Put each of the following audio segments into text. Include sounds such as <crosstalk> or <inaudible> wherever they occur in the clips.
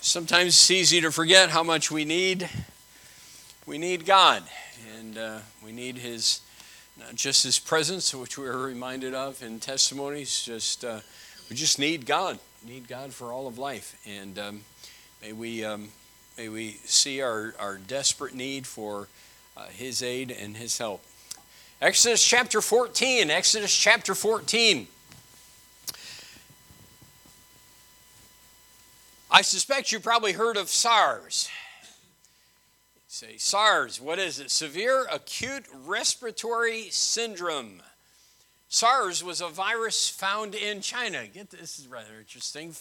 sometimes it's easy to forget how much we need. We need God and uh, we need his not just his presence which we are reminded of in testimonies just uh, we just need God need God for all of life. And um, may we um, may we see our, our desperate need for uh, his aid and his help. Exodus chapter 14 Exodus chapter 14 I suspect you probably heard of SARS. say SARS, what is it? Severe acute respiratory syndrome. SARS was a virus found in China. Get this, this is rather interesting.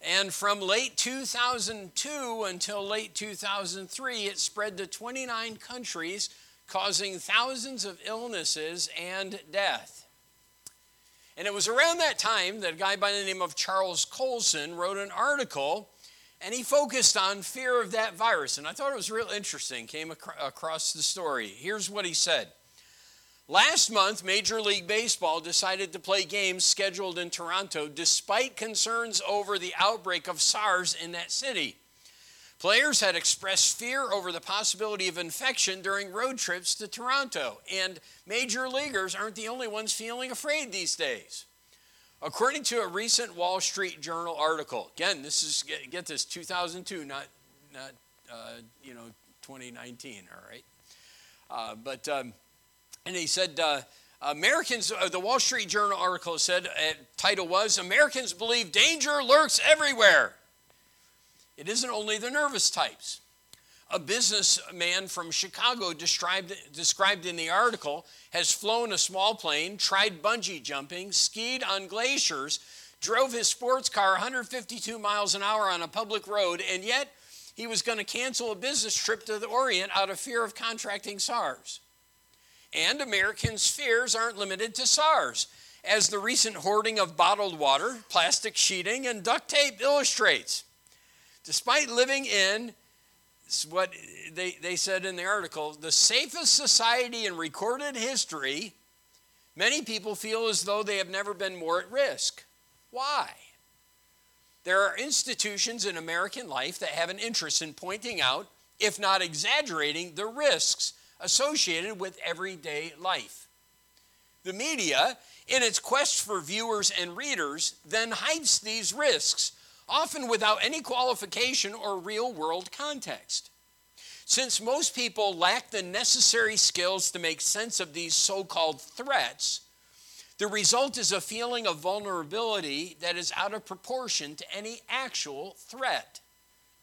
And from late 2002 until late 2003, it spread to 29 countries, causing thousands of illnesses and death. And it was around that time that a guy by the name of Charles Colson wrote an article and he focused on fear of that virus. And I thought it was real interesting, came ac- across the story. Here's what he said Last month, Major League Baseball decided to play games scheduled in Toronto despite concerns over the outbreak of SARS in that city. Players had expressed fear over the possibility of infection during road trips to Toronto, and major leaguers aren't the only ones feeling afraid these days. According to a recent Wall Street Journal article, again, this is get, this 2002, not not uh, you know 2019, all right. Uh, but um, and he said uh, Americans. Uh, the Wall Street Journal article said uh, title was Americans believe danger lurks everywhere. It isn't only the nervous types. A businessman from Chicago described, described in the article has flown a small plane, tried bungee jumping, skied on glaciers, drove his sports car 152 miles an hour on a public road, and yet he was going to cancel a business trip to the Orient out of fear of contracting SARS. And Americans' fears aren't limited to SARS, as the recent hoarding of bottled water, plastic sheeting, and duct tape illustrates. Despite living in what they, they said in the article, the safest society in recorded history, many people feel as though they have never been more at risk. Why? There are institutions in American life that have an interest in pointing out, if not exaggerating, the risks associated with everyday life. The media, in its quest for viewers and readers, then hides these risks often without any qualification or real world context. Since most people lack the necessary skills to make sense of these so called threats, the result is a feeling of vulnerability that is out of proportion to any actual threat.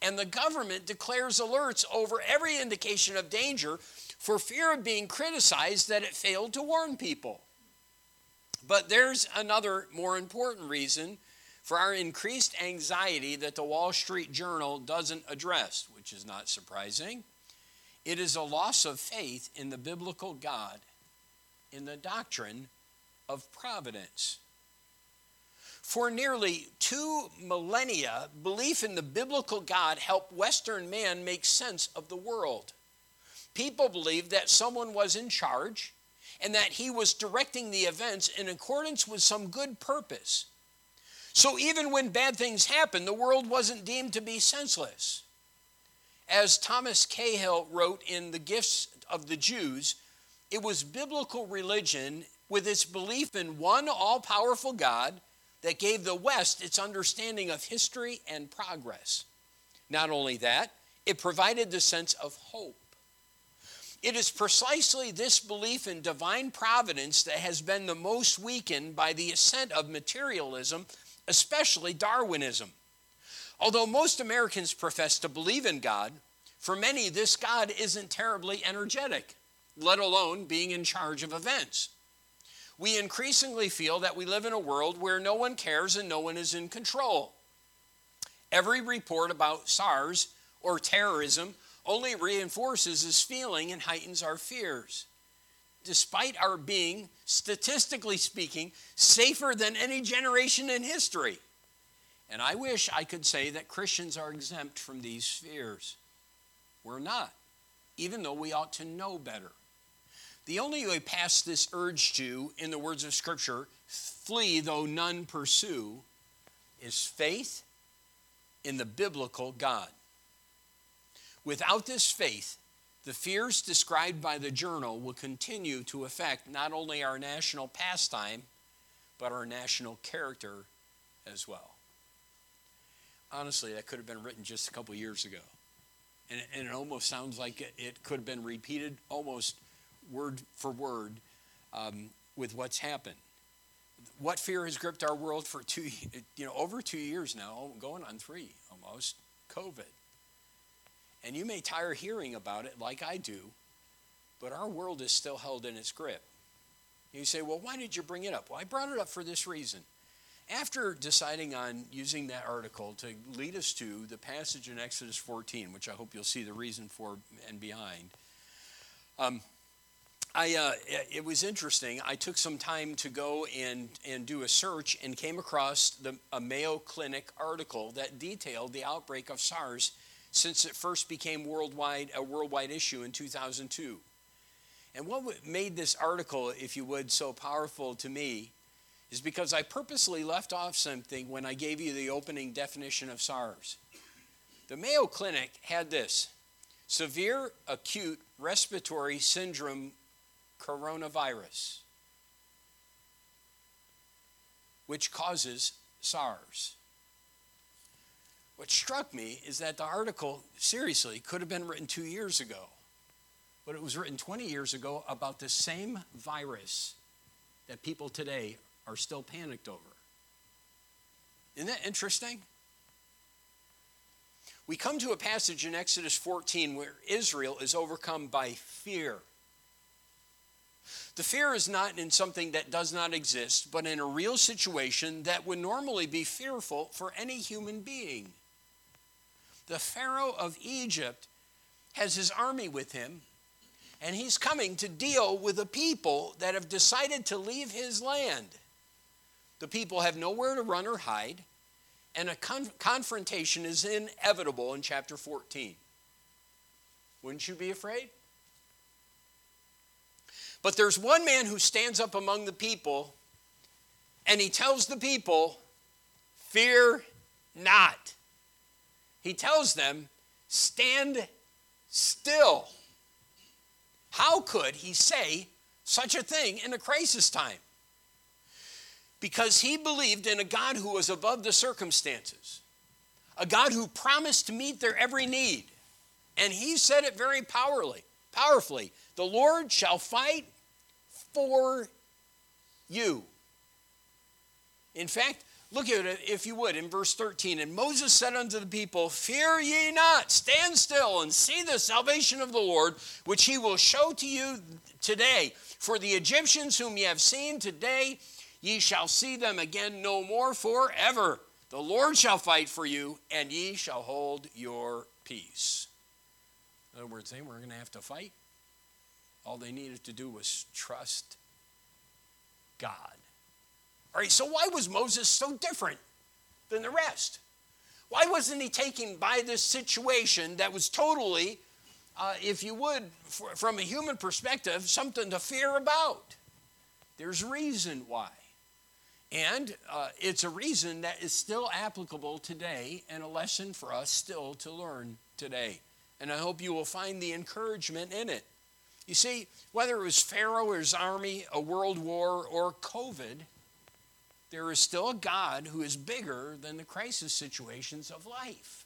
And the government declares alerts over every indication of danger for fear of being criticized that it failed to warn people. But there's another more important reason for our increased anxiety that the Wall Street Journal doesn't address, which is not surprising. It is a loss of faith in the biblical God, in the doctrine of providence. For nearly two millennia, belief in the biblical God helped Western man make sense of the world. People believed that someone was in charge and that he was directing the events in accordance with some good purpose so even when bad things happened, the world wasn't deemed to be senseless. As Thomas Cahill wrote in The Gifts of the Jews, it was biblical religion with its belief in one all powerful God that gave the West its understanding of history and progress. Not only that, it provided the sense of hope. It is precisely this belief in divine providence that has been the most weakened by the ascent of materialism especially Darwinism. Although most Americans profess to believe in God, for many, this God isn't terribly energetic, let alone being in charge of events. We increasingly feel that we live in a world where no one cares and no one is in control. Every report about SARS or terrorism only reinforces this feeling and heightens our fears despite our being, statistically speaking, safer than any generation in history. And I wish I could say that Christians are exempt from these fears. We're not, even though we ought to know better. The only way past this urge to, in the words of Scripture, flee though none pursue, is faith in the biblical God. Without this faith, the fears described by the journal will continue to affect not only our national pastime, but our national character as well. Honestly, that could have been written just a couple years ago. And, it almost sounds like it, it, could have been repeated almost word for word um, with what's happened. What fear has gripped our world for two, you know, over two years now, going on three almost, COVID. And you may tire hearing about it like I do, but our world is still held in its grip. You say, well, why did you bring it up? Well, I brought it up for this reason. After deciding on using that article to lead us to the passage in Exodus 14, which I hope you'll see the reason for and behind, um, I, uh, it was interesting. I took some time to go and, and do a search and came across the, a Mayo Clinic article that detailed the outbreak of SARS since it first became worldwide, a worldwide issue in 2002. And what made this article, if you would, so powerful to me is because I purposely left off something when I gave you the opening definition of SARS. The Mayo Clinic had this severe acute respiratory syndrome coronavirus, which causes SARS. What struck me is that the article, seriously, could have been written two years ago, but it was written 20 years ago about the same virus that people today are still panicked over. Isn't that interesting? We come to a passage in Exodus 14 where Israel is overcome by fear. The fear is not in something that does not exist, but in a real situation that would normally be fearful for any human being. The Pharaoh of Egypt has his army with him, and he's coming to deal with a people that have decided to leave his land. The people have nowhere to run or hide, and a con- confrontation is inevitable in chapter 14. Wouldn't you be afraid? But there's one man who stands up among the people and he tells the people, Fear not. He tells them, Stand still. How could he say such a thing in a crisis time? Because he believed in a God who was above the circumstances, a God who promised to meet their every need. And he said it very powerfully, powerfully. The Lord shall fight for you. In fact, Look at it, if you would, in verse 13. And Moses said unto the people, Fear ye not, stand still and see the salvation of the Lord, which he will show to you today. For the Egyptians whom ye have seen today, ye shall see them again no more forever. The Lord shall fight for you, and ye shall hold your peace. In other words, they were going to have to fight. All they needed to do was trust God. All right, so why was Moses so different than the rest? Why wasn't he taken by this situation that was totally, uh, if you would, for, from a human perspective, something to fear about? There's reason why. And uh, it's a reason that is still applicable today and a lesson for us still to learn today. And I hope you will find the encouragement in it. You see, whether it was Pharaoh or his army, a world war, or COVID, there is still a God who is bigger than the crisis situations of life.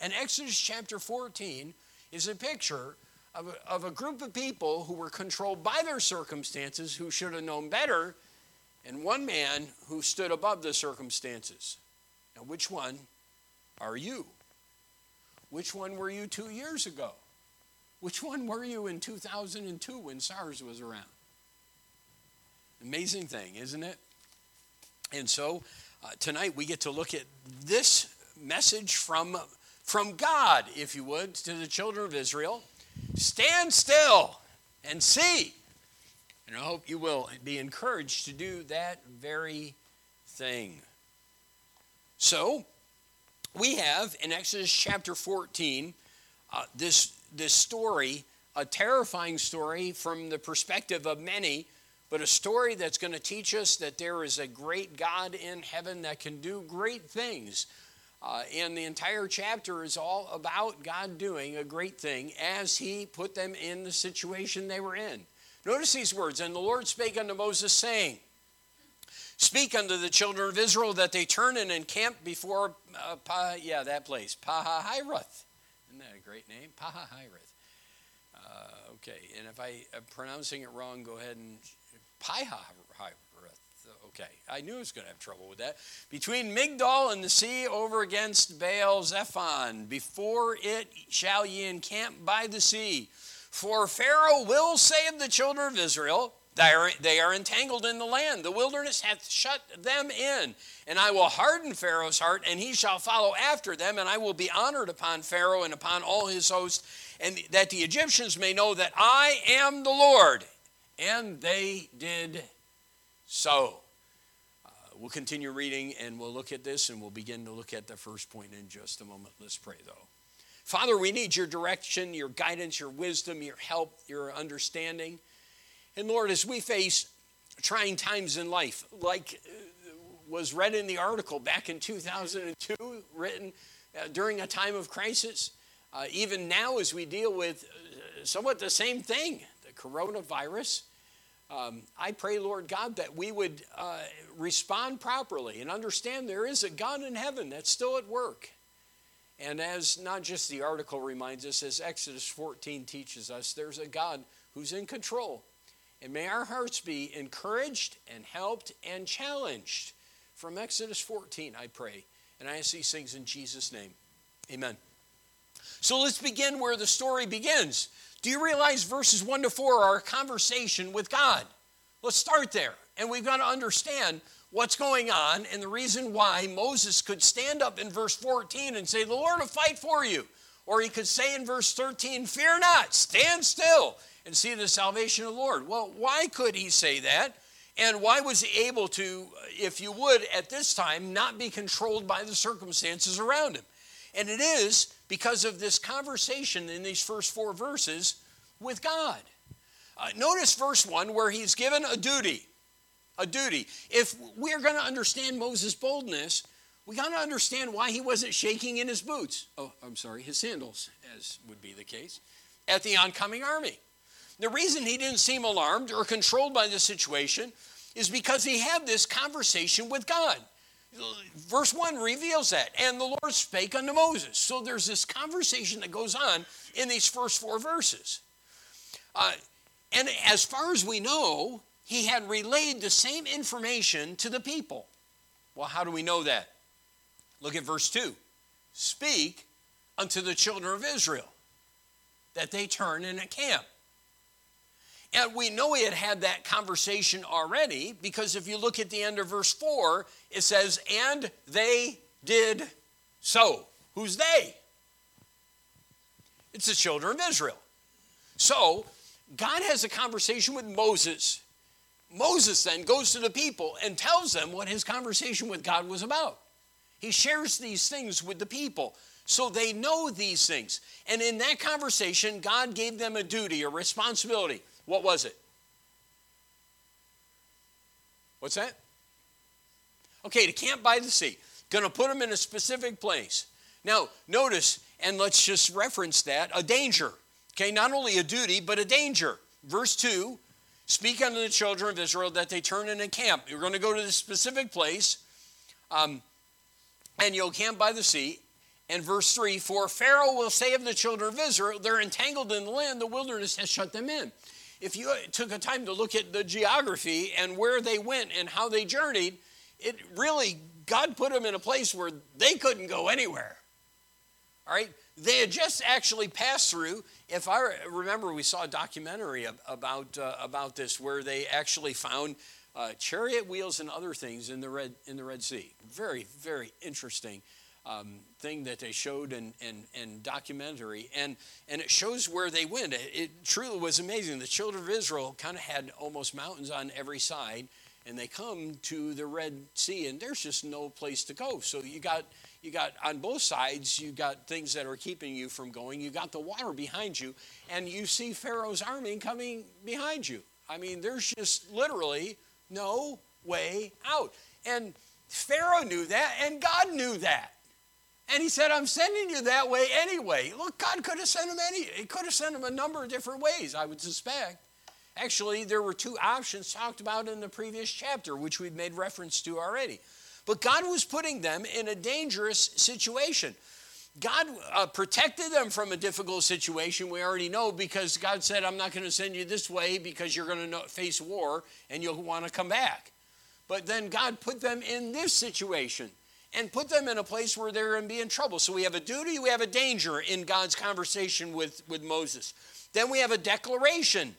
And Exodus chapter 14 is a picture of a, of a group of people who were controlled by their circumstances, who should have known better, and one man who stood above the circumstances. Now, which one are you? Which one were you two years ago? Which one were you in 2002 when SARS was around? Amazing thing, isn't it? And so uh, tonight we get to look at this message from, from God, if you would, to the children of Israel. Stand still and see. And I hope you will be encouraged to do that very thing. So, we have in Exodus chapter 14 uh, this, this story, a terrifying story from the perspective of many but a story that's going to teach us that there is a great God in heaven that can do great things. Uh, and the entire chapter is all about God doing a great thing as He put them in the situation they were in. Notice these words And the Lord spake unto Moses, saying, Speak unto the children of Israel that they turn and encamp before, uh, pa, yeah, that place, Pahahiroth. Isn't that a great name? Pahahiroth. Uh, okay, and if I am pronouncing it wrong, go ahead and Pahahiroth. Okay, I knew I was going to have trouble with that. Between Migdol and the sea over against Baal Zephon, before it shall ye encamp by the sea. For Pharaoh will save the children of Israel they are, they are entangled in the land. The wilderness hath shut them in. And I will harden Pharaoh's heart, and he shall follow after them, and I will be honored upon Pharaoh and upon all his host, and that the Egyptians may know that I am the Lord. And they did so. Uh, we'll continue reading, and we'll look at this, and we'll begin to look at the first point in just a moment. Let's pray, though. Father, we need your direction, your guidance, your wisdom, your help, your understanding. And Lord, as we face trying times in life, like uh, was read in the article back in 2002, written uh, during a time of crisis, uh, even now as we deal with uh, somewhat the same thing, the coronavirus, um, I pray, Lord God, that we would uh, respond properly and understand there is a God in heaven that's still at work. And as not just the article reminds us, as Exodus 14 teaches us, there's a God who's in control and may our hearts be encouraged and helped and challenged. From Exodus 14, I pray. And I ask these things in Jesus' name. Amen. So let's begin where the story begins. Do you realize verses 1 to 4 are a conversation with God? Let's start there. And we've got to understand what's going on and the reason why Moses could stand up in verse 14 and say, The Lord will fight for you. Or he could say in verse 13, Fear not, stand still and see the salvation of the Lord. Well, why could he say that? And why was he able to, if you would, at this time, not be controlled by the circumstances around him? And it is because of this conversation in these first four verses with God. Uh, notice verse 1 where he's given a duty. A duty. If we're going to understand Moses' boldness, we got to understand why he wasn't shaking in his boots. Oh, I'm sorry, his sandals, as would be the case, at the oncoming army. The reason he didn't seem alarmed or controlled by the situation is because he had this conversation with God. Verse 1 reveals that. And the Lord spake unto Moses. So there's this conversation that goes on in these first four verses. Uh, and as far as we know, he had relayed the same information to the people. Well, how do we know that? Look at verse 2. Speak unto the children of Israel that they turn in a camp. And we know he had had that conversation already because if you look at the end of verse 4, it says, And they did so. Who's they? It's the children of Israel. So, God has a conversation with Moses. Moses then goes to the people and tells them what his conversation with God was about. He shares these things with the people so they know these things. And in that conversation, God gave them a duty, a responsibility. What was it? What's that? Okay, to camp by the sea. Going to put them in a specific place. Now, notice, and let's just reference that a danger. Okay, not only a duty, but a danger. Verse 2 Speak unto the children of Israel that they turn in and camp. You're going to go to this specific place, um, and you'll camp by the sea. And verse 3 For Pharaoh will say of the children of Israel, they're entangled in the land, the wilderness has shut them in if you took a time to look at the geography and where they went and how they journeyed, it really, God put them in a place where they couldn't go anywhere. All right? They had just actually passed through. If I remember, we saw a documentary about, uh, about this where they actually found uh, chariot wheels and other things in the Red, in the Red Sea. Very, very interesting um, thing that they showed in, in, in, documentary, and, and it shows where they went. It, it truly was amazing. The children of Israel kind of had almost mountains on every side, and they come to the Red Sea, and there's just no place to go. So you got you got on both sides, you got things that are keeping you from going. You got the water behind you, and you see Pharaoh's army coming behind you. I mean, there's just literally no way out. And Pharaoh knew that, and God knew that. And he said, I'm sending you that way anyway. Look, God could have sent him any, he could have sent him a number of different ways, I would suspect. Actually, there were two options talked about in the previous chapter, which we've made reference to already. But God was putting them in a dangerous situation. God uh, protected them from a difficult situation, we already know, because God said, I'm not going to send you this way because you're going to face war and you'll want to come back. But then God put them in this situation and put them in a place where they're going to be in trouble. So we have a duty, we have a danger in God's conversation with, with Moses. Then we have a declaration.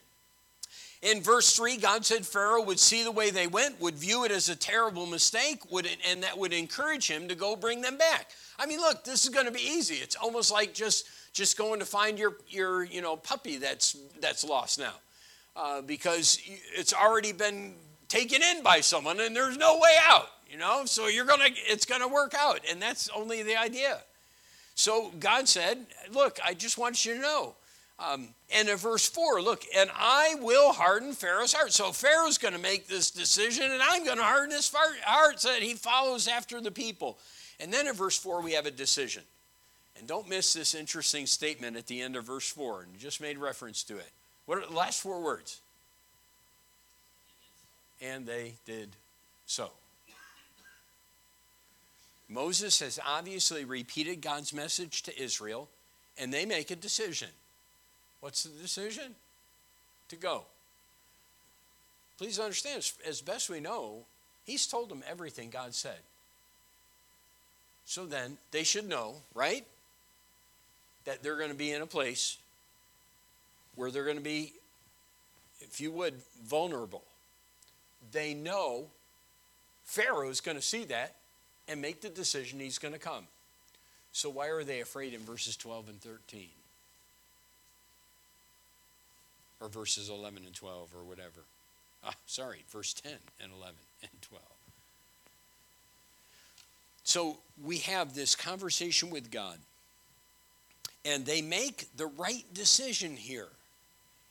In verse 3, God said Pharaoh would see the way they went, would view it as a terrible mistake, would, and that would encourage him to go bring them back. I mean, look, this is going to be easy. It's almost like just, just going to find your, your you know, puppy that's, that's lost now. Uh, because it's already been taken in by someone and there's no way out, you know? So you're going to, it's going to work out. And that's only the idea. So God said, look, I just want you to know, um, and in verse 4, look, and I will harden Pharaoh's heart. So Pharaoh's going to make this decision, and I'm going to harden his heart so that he follows after the people. And then in verse 4, we have a decision. And don't miss this interesting statement at the end of verse 4, and just made reference to it. What are the last four words? And they did so. Moses has obviously repeated God's message to Israel, and they make a decision. What's the decision? To go. Please understand, as best we know, he's told them everything God said. So then, they should know, right? That they're going to be in a place where they're going to be, if you would, vulnerable. They know Pharaoh is going to see that and make the decision he's going to come. So, why are they afraid in verses 12 and 13? or verses 11 and 12 or whatever. Ah, sorry, verse 10 and 11 and 12. So we have this conversation with God, and they make the right decision here.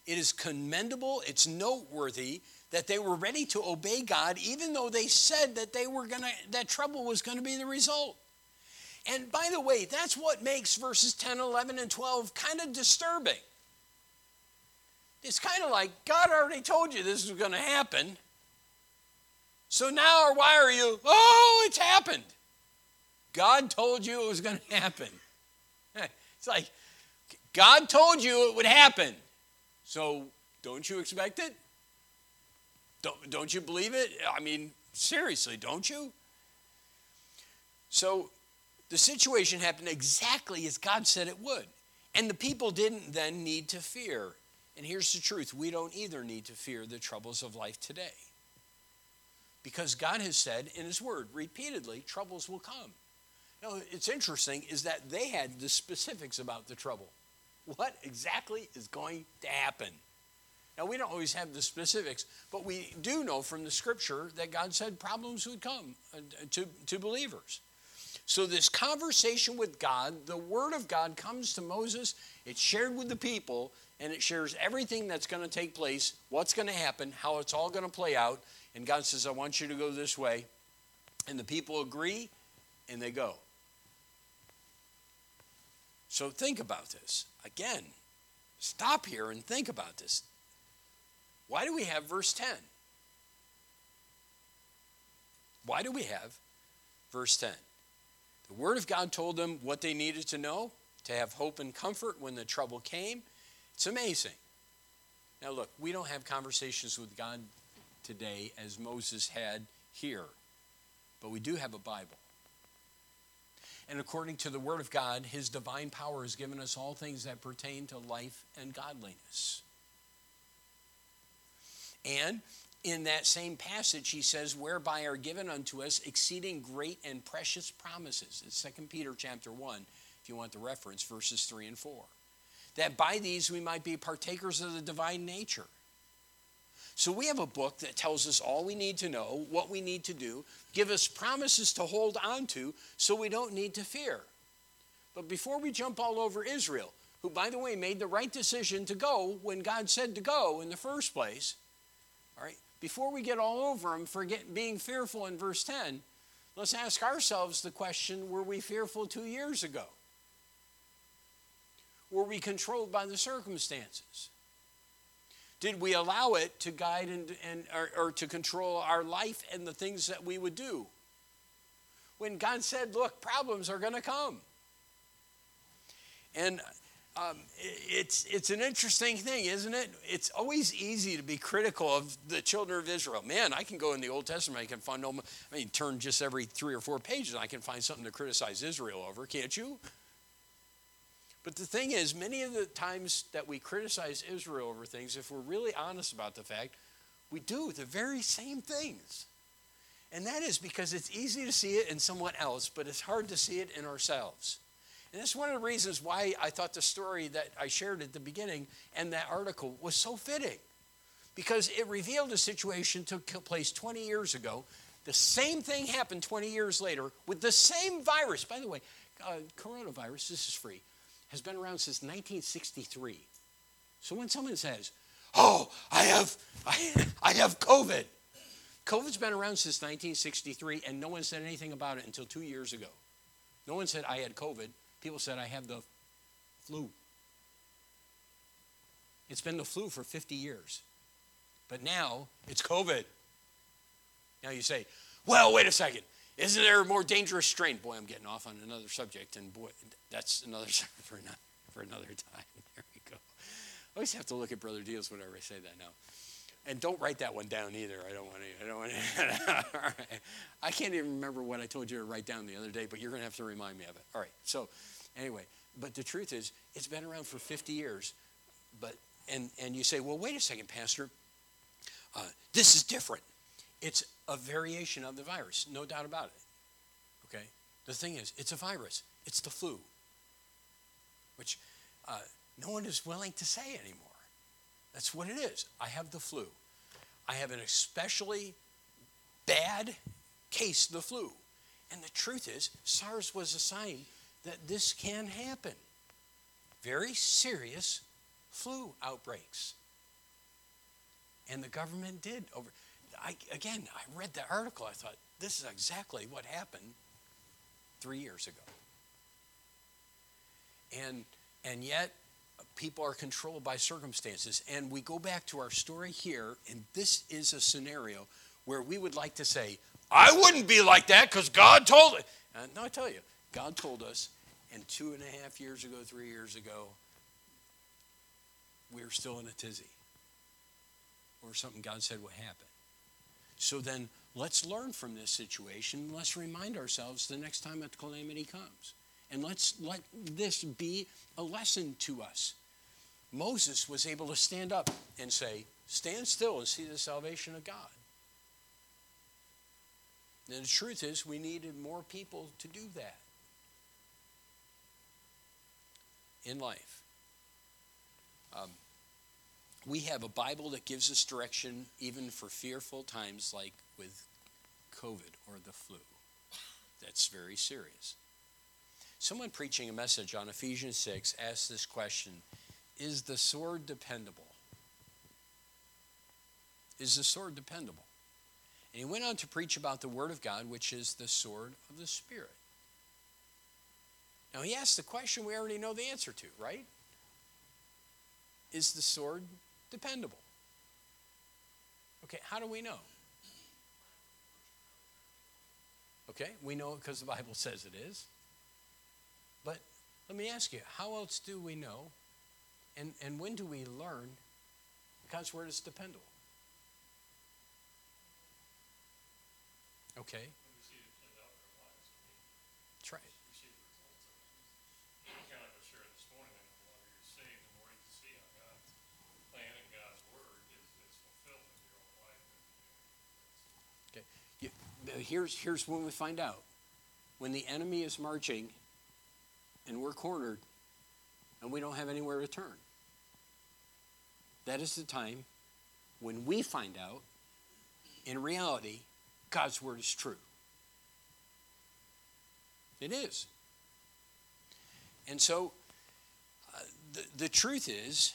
It is commendable, it's noteworthy that they were ready to obey God even though they said that they were to that trouble was to be the result. And by the way, that's what makes verses 10, 11 and 12 kind of disturbing. It's kind of like God already told you this was going to happen. So now, why are you? Oh, it's happened. God told you it was going <laughs> to happen. It's like God told you it would happen. So don't you expect it? Don't, don't you believe it? I mean, seriously, don't you? So the situation happened exactly as God said it would. And the people didn't then need to fear. And here's the truth we don't either need to fear the troubles of life today. Because God has said in His Word repeatedly, troubles will come. Now, it's interesting is that they had the specifics about the trouble. What exactly is going to happen? Now, we don't always have the specifics, but we do know from the scripture that God said problems would come uh, to, to believers. So, this conversation with God, the Word of God comes to Moses, it's shared with the people, and it shares everything that's going to take place, what's going to happen, how it's all going to play out. And God says, I want you to go this way. And the people agree, and they go. So, think about this. Again, stop here and think about this. Why do we have verse 10? Why do we have verse 10? The Word of God told them what they needed to know to have hope and comfort when the trouble came. It's amazing. Now, look, we don't have conversations with God today as Moses had here, but we do have a Bible. And according to the Word of God, His divine power has given us all things that pertain to life and godliness. And in that same passage, he says, whereby are given unto us exceeding great and precious promises. It's 2 Peter chapter 1, if you want the reference, verses 3 and 4. That by these we might be partakers of the divine nature. So we have a book that tells us all we need to know, what we need to do, give us promises to hold on to so we don't need to fear. But before we jump all over Israel, who, by the way, made the right decision to go when God said to go in the first place, before we get all over them for get, being fearful in verse 10, let's ask ourselves the question were we fearful two years ago? Were we controlled by the circumstances? Did we allow it to guide and, and or, or to control our life and the things that we would do? When God said, look, problems are going to come. And um, it's, it's an interesting thing, isn't it? It's always easy to be critical of the children of Israel. Man, I can go in the Old Testament, I can find no, I mean, turn just every three or four pages, I can find something to criticize Israel over, can't you? But the thing is, many of the times that we criticize Israel over things, if we're really honest about the fact, we do the very same things. And that is because it's easy to see it in someone else, but it's hard to see it in ourselves. And that's one of the reasons why I thought the story that I shared at the beginning and that article was so fitting. Because it revealed a situation took place 20 years ago. The same thing happened 20 years later with the same virus. By the way, uh, coronavirus, this is free, has been around since 1963. So when someone says, Oh, I have, I, I have COVID, COVID's been around since 1963, and no one said anything about it until two years ago. No one said I had COVID. People said, I have the flu. It's been the flu for 50 years. But now it's COVID. Now you say, well, wait a second. Isn't there a more dangerous strain? Boy, I'm getting off on another subject, and boy, that's another <laughs> for, not, for another time. There we go. I always have to look at Brother Deals whenever I say that now. And don't write that one down either. I don't want to. I don't want to. <laughs> Right. I can't even remember what I told you to write down the other day, but you're going to have to remind me of it. All right. So, anyway, but the truth is, it's been around for 50 years. But and and you say, well, wait a second, Pastor. Uh, this is different. It's a variation of the virus, no doubt about it. Okay. The thing is, it's a virus. It's the flu, which uh, no one is willing to say anymore. That's what it is. I have the flu. I have an especially bad case of the flu. And the truth is, SARS was a sign that this can happen. Very serious flu outbreaks. And the government did over. I, again, I read the article. I thought, this is exactly what happened three years ago. And, and yet, people are controlled by circumstances. And we go back to our story here, and this is a scenario where we would like to say, I wouldn't be like that because God told it. Uh, no, I tell you, God told us, and two and a half years ago, three years ago, we were still in a tizzy. Or something God said would happen. So then let's learn from this situation. Let's remind ourselves the next time a calamity comes. And let's let this be a lesson to us. Moses was able to stand up and say, Stand still and see the salvation of God. And the truth is, we needed more people to do that in life. Um, we have a Bible that gives us direction even for fearful times like with COVID or the flu. That's very serious. Someone preaching a message on Ephesians 6 asked this question Is the sword dependable? Is the sword dependable? And he went on to preach about the Word of God, which is the sword of the Spirit. Now, he asked the question we already know the answer to, right? Is the sword dependable? Okay, how do we know? Okay, we know it because the Bible says it is. Let me ask you, how else do we know? And, and when do we learn God's word is dependable? Okay. That's right. Uh, here's, here's when we find out. When the enemy is marching and we're cornered and we don't have anywhere to turn, that is the time when we find out, in reality, God's word is true. It is. And so, uh, the, the truth is,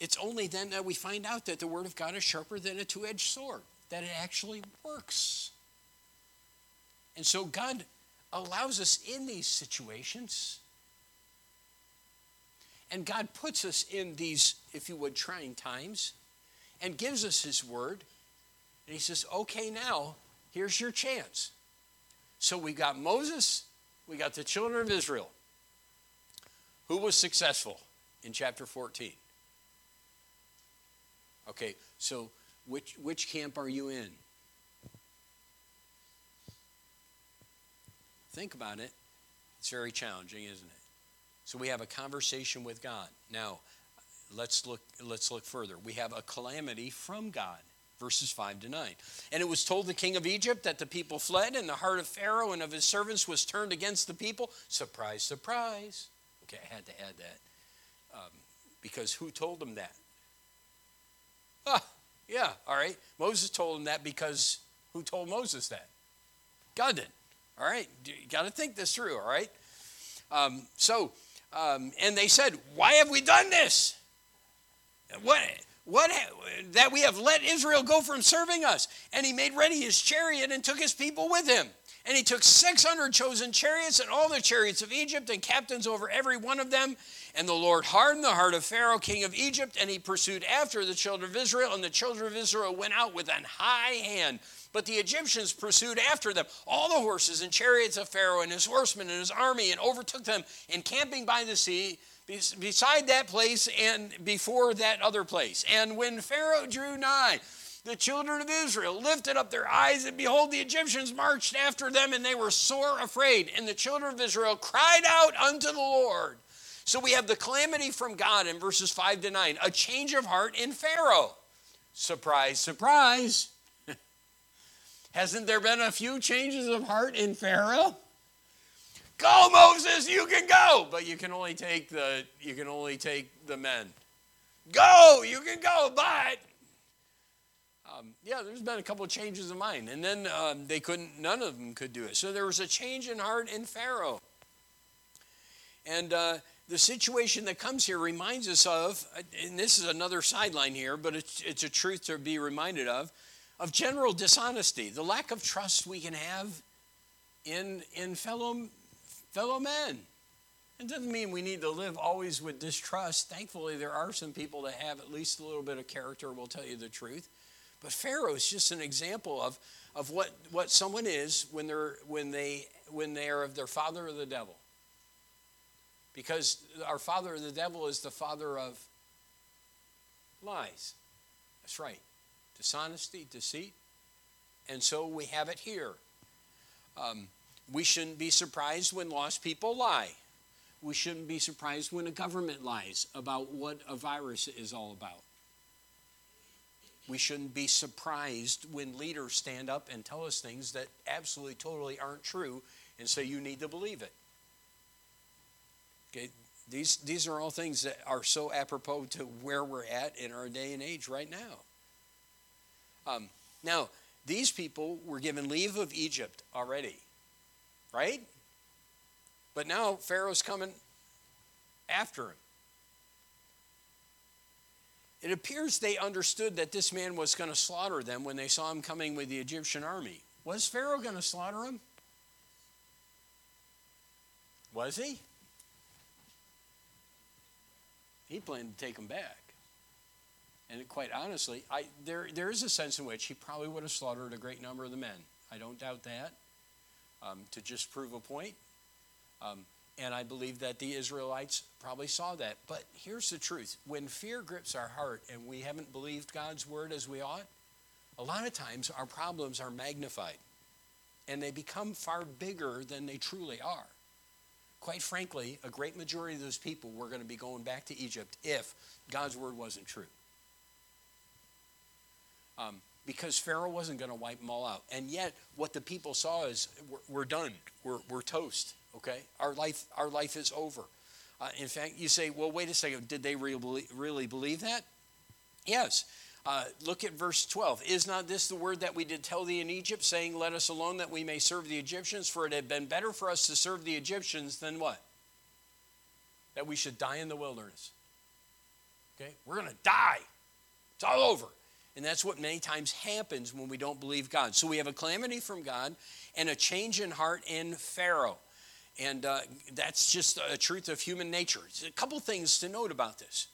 it's only then that we find out that the word of God is sharper than a two edged sword, that it actually works. And so God allows us in these situations. And God puts us in these, if you would, trying times and gives us His word. And He says, okay, now, here's your chance. So we got Moses, we got the children of Israel. Who was successful in chapter 14? Okay, so which, which camp are you in? Think about it. It's very challenging, isn't it? So we have a conversation with God. Now, let's look let's look further. We have a calamity from God. Verses 5 to 9. And it was told the king of Egypt that the people fled, and the heart of Pharaoh and of his servants was turned against the people. Surprise, surprise. Okay, I had to add that. Um, because who told them that? Ah, yeah, all right. Moses told him that because who told Moses that? God did. All right, you got to think this through, all right? Um, so, um, and they said, Why have we done this? What, what, that we have let Israel go from serving us. And he made ready his chariot and took his people with him. And he took 600 chosen chariots and all the chariots of Egypt and captains over every one of them. And the Lord hardened the heart of Pharaoh, king of Egypt, and he pursued after the children of Israel. And the children of Israel went out with an high hand. But the Egyptians pursued after them, all the horses and chariots of Pharaoh and his horsemen and his army, and overtook them, encamping by the sea beside that place and before that other place. And when Pharaoh drew nigh, the children of Israel lifted up their eyes, and behold, the Egyptians marched after them, and they were sore afraid. And the children of Israel cried out unto the Lord. So we have the calamity from God in verses 5 to 9, a change of heart in Pharaoh. Surprise, surprise. Hasn't there been a few changes of heart in Pharaoh? Go, Moses, you can go, but you can only take the you can only take the men. Go, you can go, but um, yeah, there's been a couple of changes of mind, and then um, they couldn't. None of them could do it. So there was a change in heart in Pharaoh, and uh, the situation that comes here reminds us of, and this is another sideline here, but it's, it's a truth to be reminded of, of general dishonesty, the lack of trust we can have in in fellow fellow men. It doesn't mean we need to live always with distrust. Thankfully, there are some people that have at least a little bit of character, will tell you the truth. But Pharaoh is just an example of, of what, what someone is when, they're, when, they, when they are of their father or the devil. Because our father, of the devil, is the father of lies. That's right. Dishonesty, deceit. And so we have it here. Um, we shouldn't be surprised when lost people lie. We shouldn't be surprised when a government lies about what a virus is all about. We shouldn't be surprised when leaders stand up and tell us things that absolutely, totally aren't true and say you need to believe it. Okay, these, these are all things that are so apropos to where we're at in our day and age right now. Um, now, these people were given leave of Egypt already right? But now Pharaoh's coming after him. It appears they understood that this man was going to slaughter them when they saw him coming with the Egyptian army. Was Pharaoh going to slaughter him? Was he? He planned to take them back. And quite honestly, I, there, there is a sense in which he probably would have slaughtered a great number of the men. I don't doubt that um, to just prove a point. Um, and I believe that the Israelites probably saw that. But here's the truth when fear grips our heart and we haven't believed God's word as we ought, a lot of times our problems are magnified and they become far bigger than they truly are. Quite frankly, a great majority of those people were going to be going back to Egypt if God's word wasn't true. Um, because Pharaoh wasn't going to wipe them all out. And yet, what the people saw is we're, we're done. We're, we're toast. Okay, our life our life is over. Uh, in fact, you say, well, wait a second. Did they really, really believe that? Yes. Uh, look at verse 12. Is not this the word that we did tell thee in Egypt, saying, Let us alone that we may serve the Egyptians? For it had been better for us to serve the Egyptians than what? That we should die in the wilderness. Okay? We're going to die. It's all over. And that's what many times happens when we don't believe God. So we have a calamity from God and a change in heart in Pharaoh. And uh, that's just a truth of human nature. a couple things to note about this.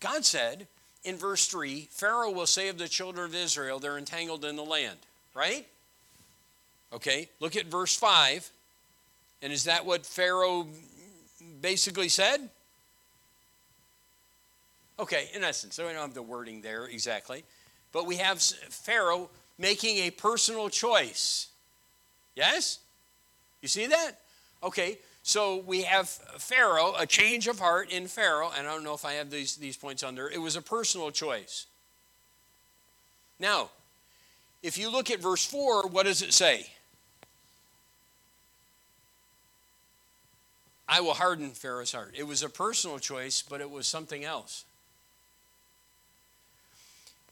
God said in verse 3 Pharaoh will say of the children of Israel, they're entangled in the land, right? Okay, look at verse 5. And is that what Pharaoh basically said? Okay, in essence, so we don't have the wording there exactly. But we have Pharaoh making a personal choice. Yes? You see that? Okay, so we have Pharaoh, a change of heart in Pharaoh, and I don't know if I have these, these points under. It was a personal choice. Now, if you look at verse 4, what does it say? I will harden Pharaoh's heart. It was a personal choice, but it was something else.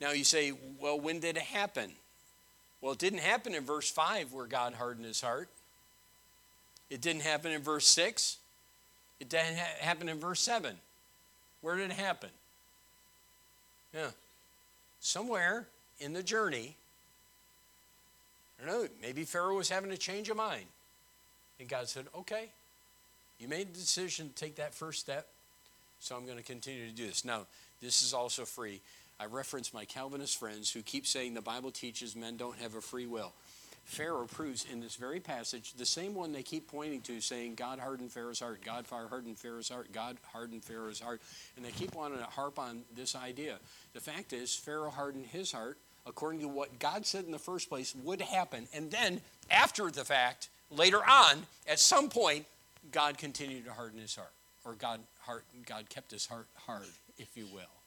Now you say, well, when did it happen? Well, it didn't happen in verse 5 where God hardened his heart. It didn't happen in verse 6. It didn't ha- happen in verse 7. Where did it happen? Yeah. Somewhere in the journey, I don't know, maybe Pharaoh was having a change of mind. And God said, okay, you made the decision to take that first step, so I'm going to continue to do this. Now, this is also free. I reference my Calvinist friends who keep saying the Bible teaches men don't have a free will. Pharaoh proves in this very passage the same one they keep pointing to, saying, God hardened Pharaoh's heart, God hardened Pharaoh's heart, God hardened Pharaoh's heart. And they keep wanting to harp on this idea. The fact is, Pharaoh hardened his heart according to what God said in the first place would happen. And then, after the fact, later on, at some point, God continued to harden his heart. Or God, heart, God kept his heart hard, if you will.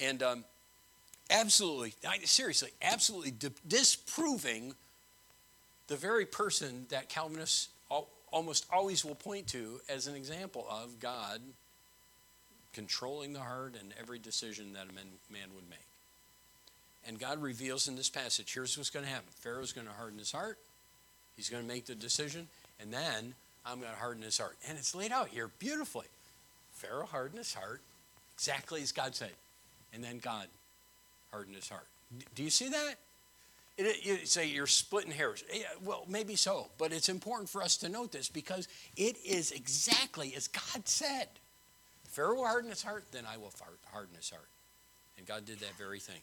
And um, absolutely, seriously, absolutely disproving the very person that Calvinists almost always will point to as an example of God controlling the heart and every decision that a man, man would make. And God reveals in this passage here's what's going to happen Pharaoh's going to harden his heart, he's going to make the decision, and then I'm going to harden his heart. And it's laid out here beautifully. Pharaoh hardened his heart exactly as God said. And then God hardened his heart. Do you see that? It, you say you're splitting hairs. Eh, yeah, well, maybe so, but it's important for us to note this because it is exactly as God said. Pharaoh will harden his heart, then I will harden his heart. And God did that very thing.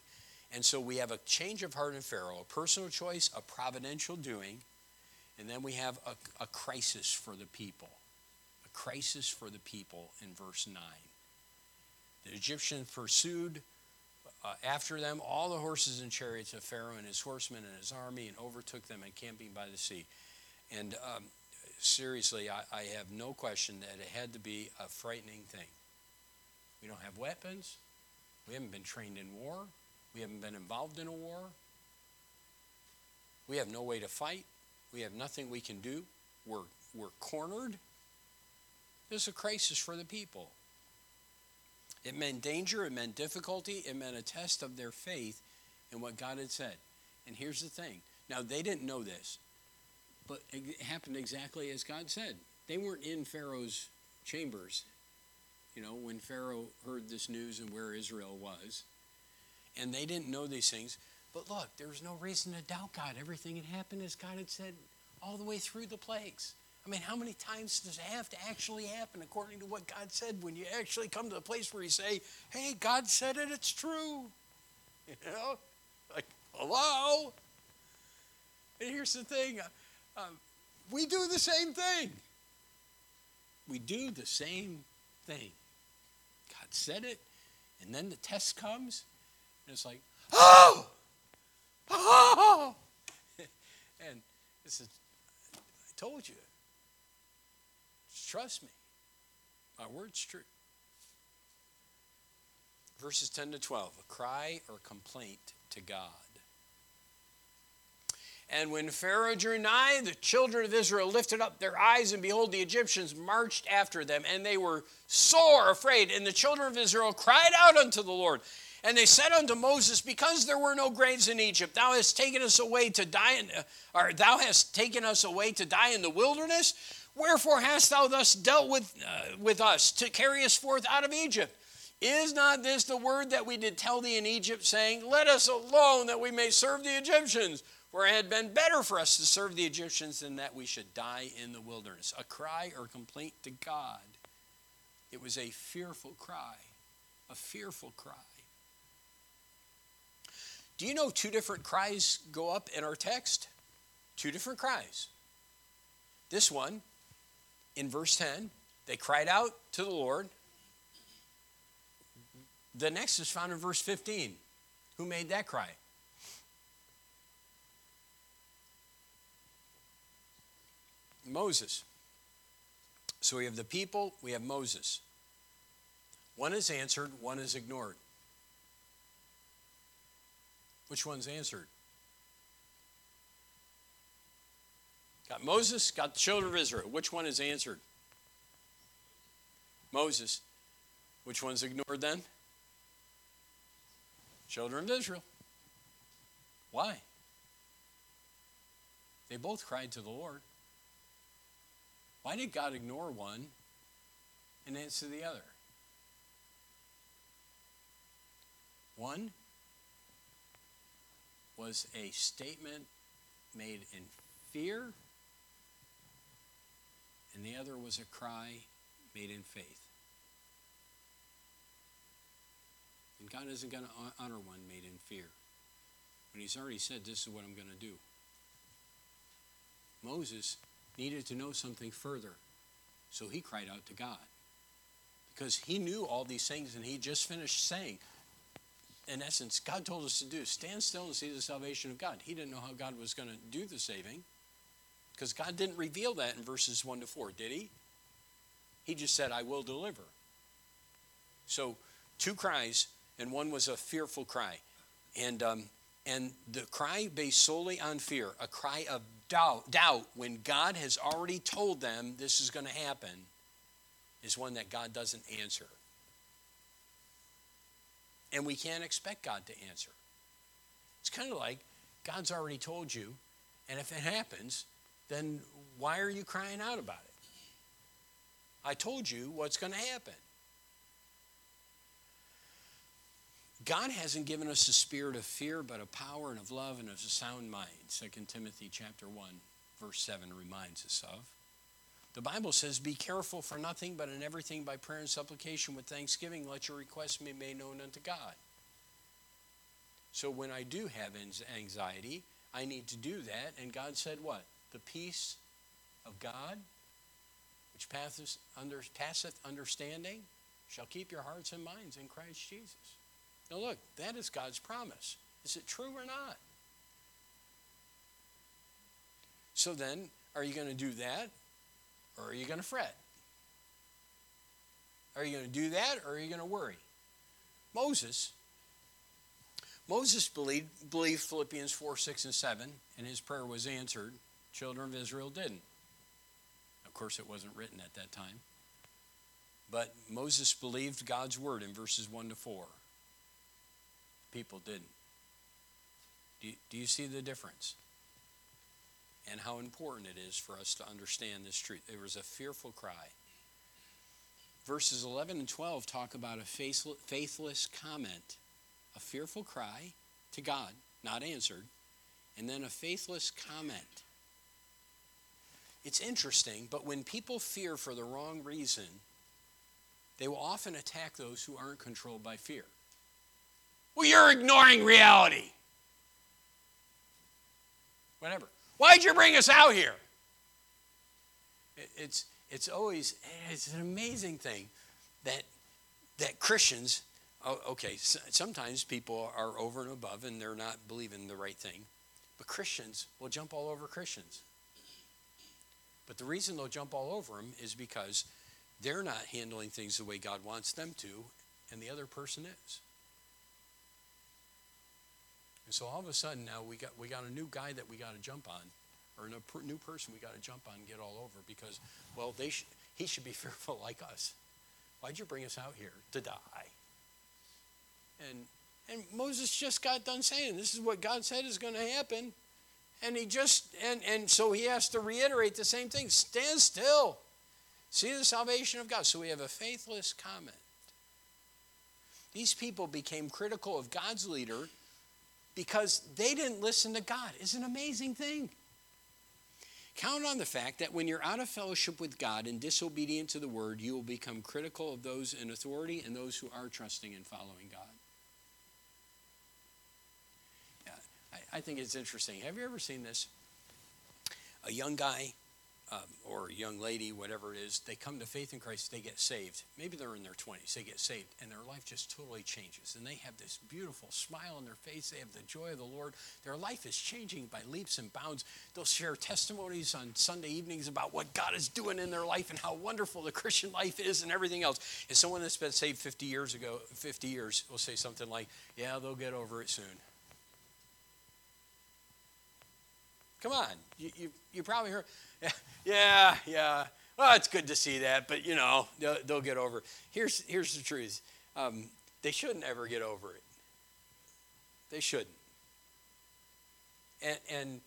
And so we have a change of heart in Pharaoh, a personal choice, a providential doing, and then we have a, a crisis for the people. A crisis for the people in verse 9. The Egyptians pursued uh, after them all the horses and chariots of Pharaoh and his horsemen and his army and overtook them encamping by the sea. And um, seriously, I, I have no question that it had to be a frightening thing. We don't have weapons. We haven't been trained in war. We haven't been involved in a war. We have no way to fight. We have nothing we can do. We're, we're cornered. There's a crisis for the people. It meant danger, it meant difficulty, it meant a test of their faith in what God had said. And here's the thing now, they didn't know this, but it happened exactly as God said. They weren't in Pharaoh's chambers, you know, when Pharaoh heard this news and where Israel was. And they didn't know these things. But look, there was no reason to doubt God. Everything had happened as God had said all the way through the plagues. I mean, how many times does it have to actually happen according to what God said when you actually come to the place where you say, hey, God said it, it's true? <laughs> You know? Like, hello? And here's the thing uh, uh, we do the same thing. We do the same thing. God said it, and then the test comes, and it's like, oh! Oh! <laughs> and this is, I told you. Trust me. My word's true. Verses 10 to 12 a cry or complaint to God. And when Pharaoh drew nigh, the children of Israel lifted up their eyes, and behold, the Egyptians marched after them, and they were sore afraid. And the children of Israel cried out unto the Lord. And they said unto Moses, Because there were no graves in Egypt, thou hast taken us away to die, in, uh, or thou hast taken us away to die in the wilderness. Wherefore hast thou thus dealt with, uh, with us to carry us forth out of Egypt? Is not this the word that we did tell thee in Egypt, saying, Let us alone that we may serve the Egyptians? For it had been better for us to serve the Egyptians than that we should die in the wilderness. A cry or complaint to God. It was a fearful cry, a fearful cry. Do you know two different cries go up in our text? Two different cries. This one, in verse 10, they cried out to the Lord. The next is found in verse 15. Who made that cry? Moses. So we have the people, we have Moses. One is answered, one is ignored. Which one's answered? Got Moses, got the children of Israel. Which one is answered? Moses. Which one's ignored then? Children of Israel. Why? They both cried to the Lord. Why did God ignore one and answer the other? One was a statement made in fear, and the other was a cry made in faith. And God isn't going to honor one made in fear. But He's already said, This is what I'm going to do. Moses needed to know something further. So he cried out to God. Because he knew all these things and he just finished saying, in essence, God told us to do stand still and see the salvation of God. He didn't know how God was going to do the saving because God didn't reveal that in verses 1 to 4, did he? He just said, I will deliver. So, two cries, and one was a fearful cry. And, um, and the cry based solely on fear, a cry of doubt, doubt when God has already told them this is going to happen, is one that God doesn't answer. And we can't expect God to answer. It's kind of like God's already told you, and if it happens, then why are you crying out about it? I told you what's going to happen. God hasn't given us a spirit of fear, but of power and of love and of a sound mind. 2 Timothy chapter 1, verse 7 reminds us of. The Bible says, Be careful for nothing, but in everything by prayer and supplication with thanksgiving, let your requests be made known unto God. So when I do have anxiety, I need to do that. And God said, What? The peace of God, which passeth, under, passeth understanding, shall keep your hearts and minds in Christ Jesus. Now, look, that is God's promise. Is it true or not? So then, are you going to do that or are you going to fret? Are you going to do that or are you going to worry? Moses, Moses believed, believed Philippians 4, 6, and 7, and his prayer was answered. Children of Israel didn't. Of course, it wasn't written at that time. But Moses believed God's word in verses 1 to 4 people didn't. Do you, do you see the difference? And how important it is for us to understand this truth. There was a fearful cry. Verses 11 and 12 talk about a faithless comment, a fearful cry to God, not answered, and then a faithless comment. It's interesting, but when people fear for the wrong reason, they will often attack those who aren't controlled by fear. Well, you're ignoring reality. Whatever. Why'd you bring us out here? It's, it's always, it's an amazing thing that, that Christians, oh, okay, sometimes people are over and above and they're not believing the right thing. But Christians will jump all over Christians. But the reason they'll jump all over them is because they're not handling things the way God wants them to, and the other person is. And so all of a sudden now we got we got a new guy that we got to jump on, or a new person we got to jump on and get all over because well they sh- he should be <laughs> fearful like us. Why'd you bring us out here to die? And and Moses just got done saying this is what God said is going to happen, and he just and and so he has to reiterate the same thing: stand still, see the salvation of God. So we have a faithless comment. These people became critical of God's leader because they didn't listen to God. It's an amazing thing. Count on the fact that when you're out of fellowship with God and disobedient to the word, you will become critical of those in authority and those who are trusting and following God. I, think it's interesting. Have you ever seen this? A young guy um, or a young lady, whatever it is, they come to faith in Christ, they get saved. Maybe they're in their 20s, they get saved, and their life just totally changes. And they have this beautiful smile on their face, they have the joy of the Lord. Their life is changing by leaps and bounds. They'll share testimonies on Sunday evenings about what God is doing in their life and how wonderful the Christian life is and everything else. And someone that's been saved 50 years ago, 50 years, will say something like, Yeah, they'll get over it soon. Come on, you, you, you probably heard, <laughs> yeah, yeah. Well, it's good to see that, but you know, they'll, they'll get over it. Here's, here's the truth um, they shouldn't ever get over it. They shouldn't. And, and,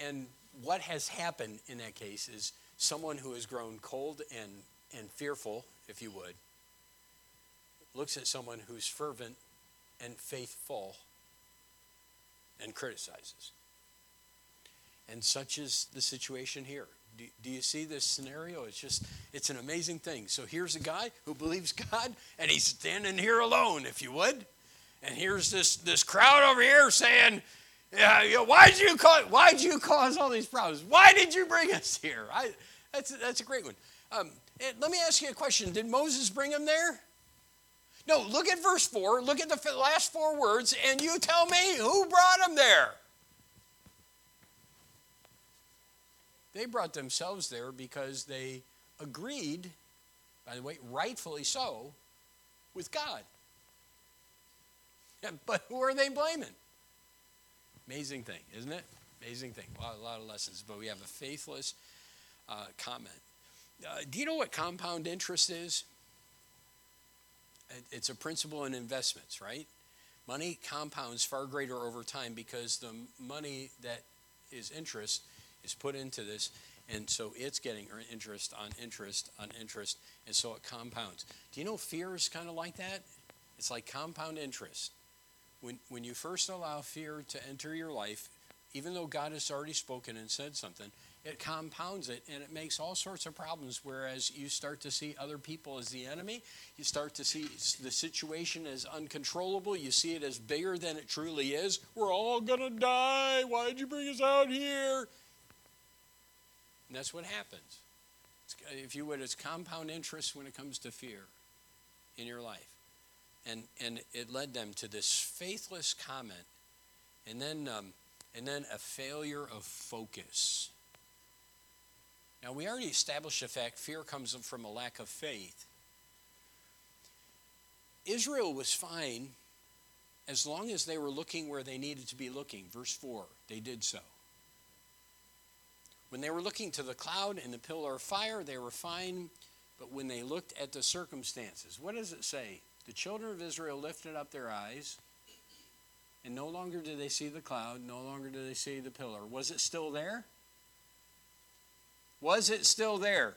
and what has happened in that case is someone who has grown cold and, and fearful, if you would, looks at someone who's fervent and faithful and criticizes. And such is the situation here. Do, do, you see this scenario? It's just, it's an amazing thing. So here's a guy who believes God, and he's standing here alone, if you would. And here's this, this crowd over here saying, yeah, you why'd, you cause, why'd you cause all these problems? Why did you bring us here? I, that's, that's a great one. Um, let me ask you a question. Did Moses bring him there? No, look at verse 4. Look at the last four words, and you tell me who brought him there. They brought themselves there because they agreed, by the way, rightfully so, with God. <laughs> But who are they blaming? Amazing thing, isn't it? Amazing thing. A lot, a lot of lessons, but we have a faithless uh, comment. Uh, do you know what compound interest is? It's a principle in investments, right? Money compounds far greater over time because the money that is interest is put into this, and so it's getting interest on interest on interest, and so it compounds. Do you know fear is kind of like that? It's like compound interest. When, when you first allow fear to enter your life, even though God has already spoken and said something, it compounds it and it makes all sorts of problems. Whereas you start to see other people as the enemy, you start to see the situation as uncontrollable, you see it as bigger than it truly is. We're all to die. Why'd you bring us out here? And that's what happens. It's, if you would, it's compound interest when it comes to fear in your life. And, and it led them to this faithless comment and then, um, and then a failure of focus. Now, we already established the fact fear comes from a lack of faith. Israel was fine as long as they were looking where they needed to be looking. Verse 4, they did so. When they were looking to the cloud and the pillar of fire, they were fine. But when they looked at the circumstances, what does it say? The children of Israel lifted up their eyes, and no longer did they see the cloud, no longer did they see the pillar. Was it still there? Was it still there?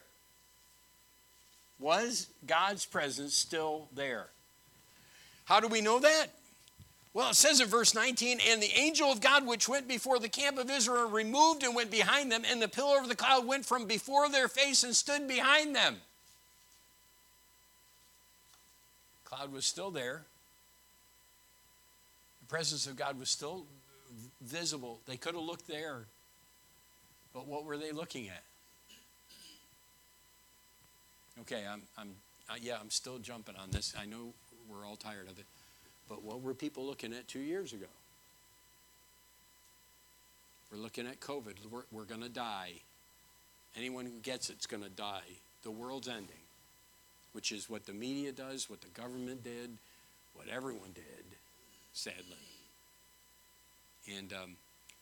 Was God's presence still there? How do we know that? Well, it says in verse 19, and the angel of God which went before the camp of Israel removed and went behind them, and the pillar of the cloud went from before their face and stood behind them. The cloud was still there. The presence of God was still visible. They could have looked there, but what were they looking at? Okay, I'm, I'm, uh, yeah, I'm still jumping on this. I know we're all tired of it. But what were people looking at two years ago? We're looking at COVID. We're, we're going to die. Anyone who gets it's going to die. The world's ending, which is what the media does, what the government did, what everyone did, sadly. And, um,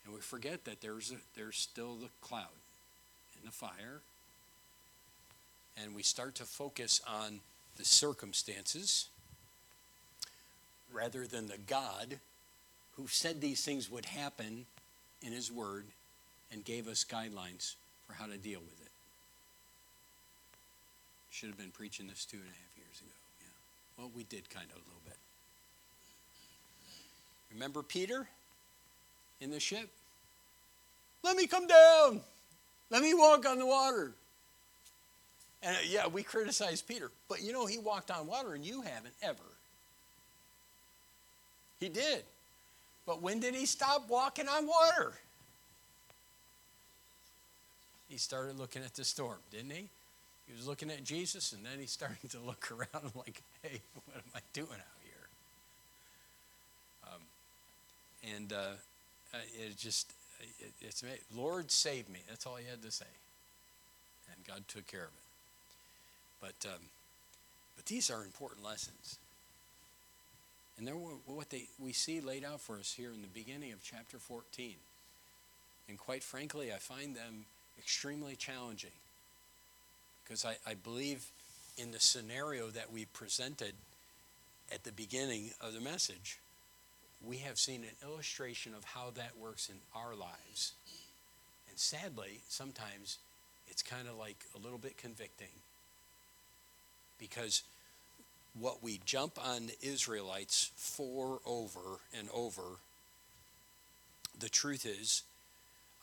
and we forget that there's, a, there's still the cloud and the fire. And we start to focus on the circumstances rather than the God who said these things would happen in His Word and gave us guidelines for how to deal with it. Should have been preaching this two and a half years ago. Yeah. Well, we did kind of a little bit. Remember Peter in the ship? Let me come down. Let me walk on the water. And uh, yeah, we criticize Peter, but you know, he walked on water and you haven't ever. He did. But when did he stop walking on water? He started looking at the storm, didn't he? He was looking at Jesus and then he started to look around <laughs> like, hey, what am I doing out here? Um, and uh, uh it just, it, it's amazing. Lord, save me. That's all he had to say. And God took care of it. But, um, but these are important lessons. And they're what they, we see laid out for us here in the beginning of chapter 14. And quite frankly, I find them extremely challenging because I, I believe in the scenario that we presented at the beginning of the message, we have seen an illustration of how that works in our lives. And sadly, sometimes it's kind of like a little bit convicting because what we jump on the Israelites for over and over, the truth is,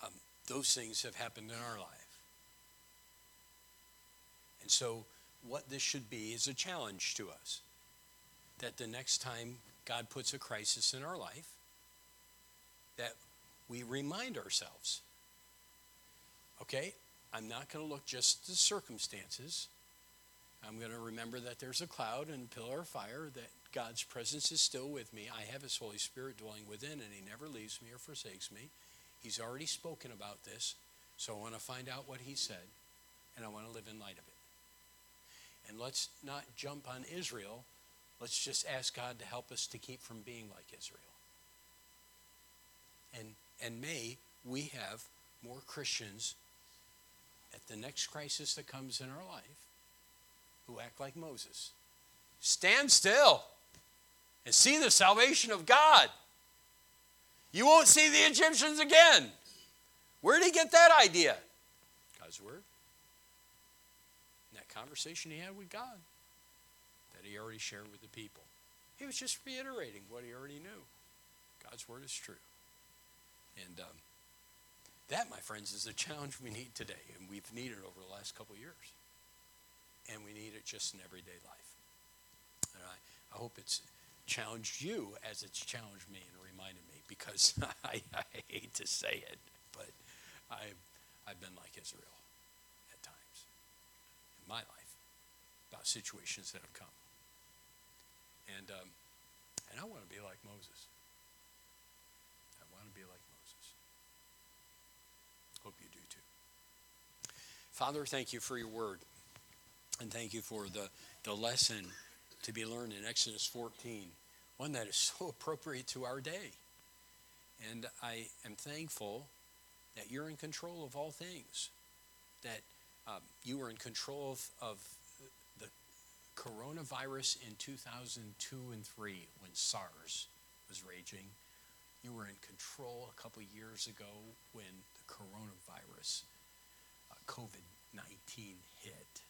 um, those things have happened in our life. And so, what this should be is a challenge to us that the next time God puts a crisis in our life, that we remind ourselves okay, I'm not going to look just at the circumstances. I'm going to remember that there's a cloud and pillar of fire, that God's presence is still with me. I have His Holy Spirit dwelling within, and He never leaves me or forsakes me. He's already spoken about this, so I want to find out what He said, and I want to live in light of it. And let's not jump on Israel. Let's just ask God to help us to keep from being like Israel. And, and may we have more Christians at the next crisis that comes in our life who act like Moses. Stand still and see the salvation of God. You won't see the Egyptians again. Where did he get that idea? God's Word That conversation he had with God that he already shared with the people. He was just reiterating what he already knew. God's word is true. And um, that, my friends, is a <laughs> challenge we need today, and we've needed over the last couple years. And we need it just in everyday life. I hope it's challenged you as it's challenged me and reminded me, because <laughs> I, I hate to say it, but I, I've been like Israel at times in my life about situations that have come. And, um, and I want to be like Moses. I want to be like Moses. Hope you do too. Father, thank you for your word. And thank you for the, the lesson to be learned in Exodus 14, one that is <laughs> so appropriate to our day. And I am thankful that you're in control of all things, that um, you were in control of, of the coronavirus in 2002 and 3 when SARS was raging. You were in control a couple years ago when the coronavirus, uh, COVID 19 hit.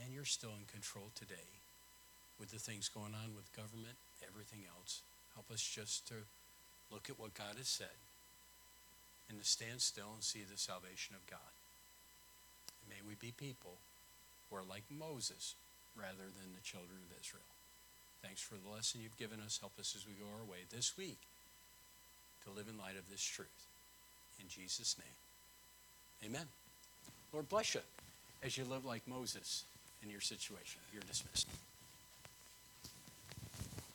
And you're still in control today with the things going on with government, everything else. Help us just to look at what God has said and to stand still and see the salvation of God. May we be people who are like Moses rather than the children of Israel. Thanks for the lesson you've given us. Help us as we go our way this week to live in light of this truth. In Jesus' name, amen. Lord bless you as you live like Moses in your situation. You're dismissed.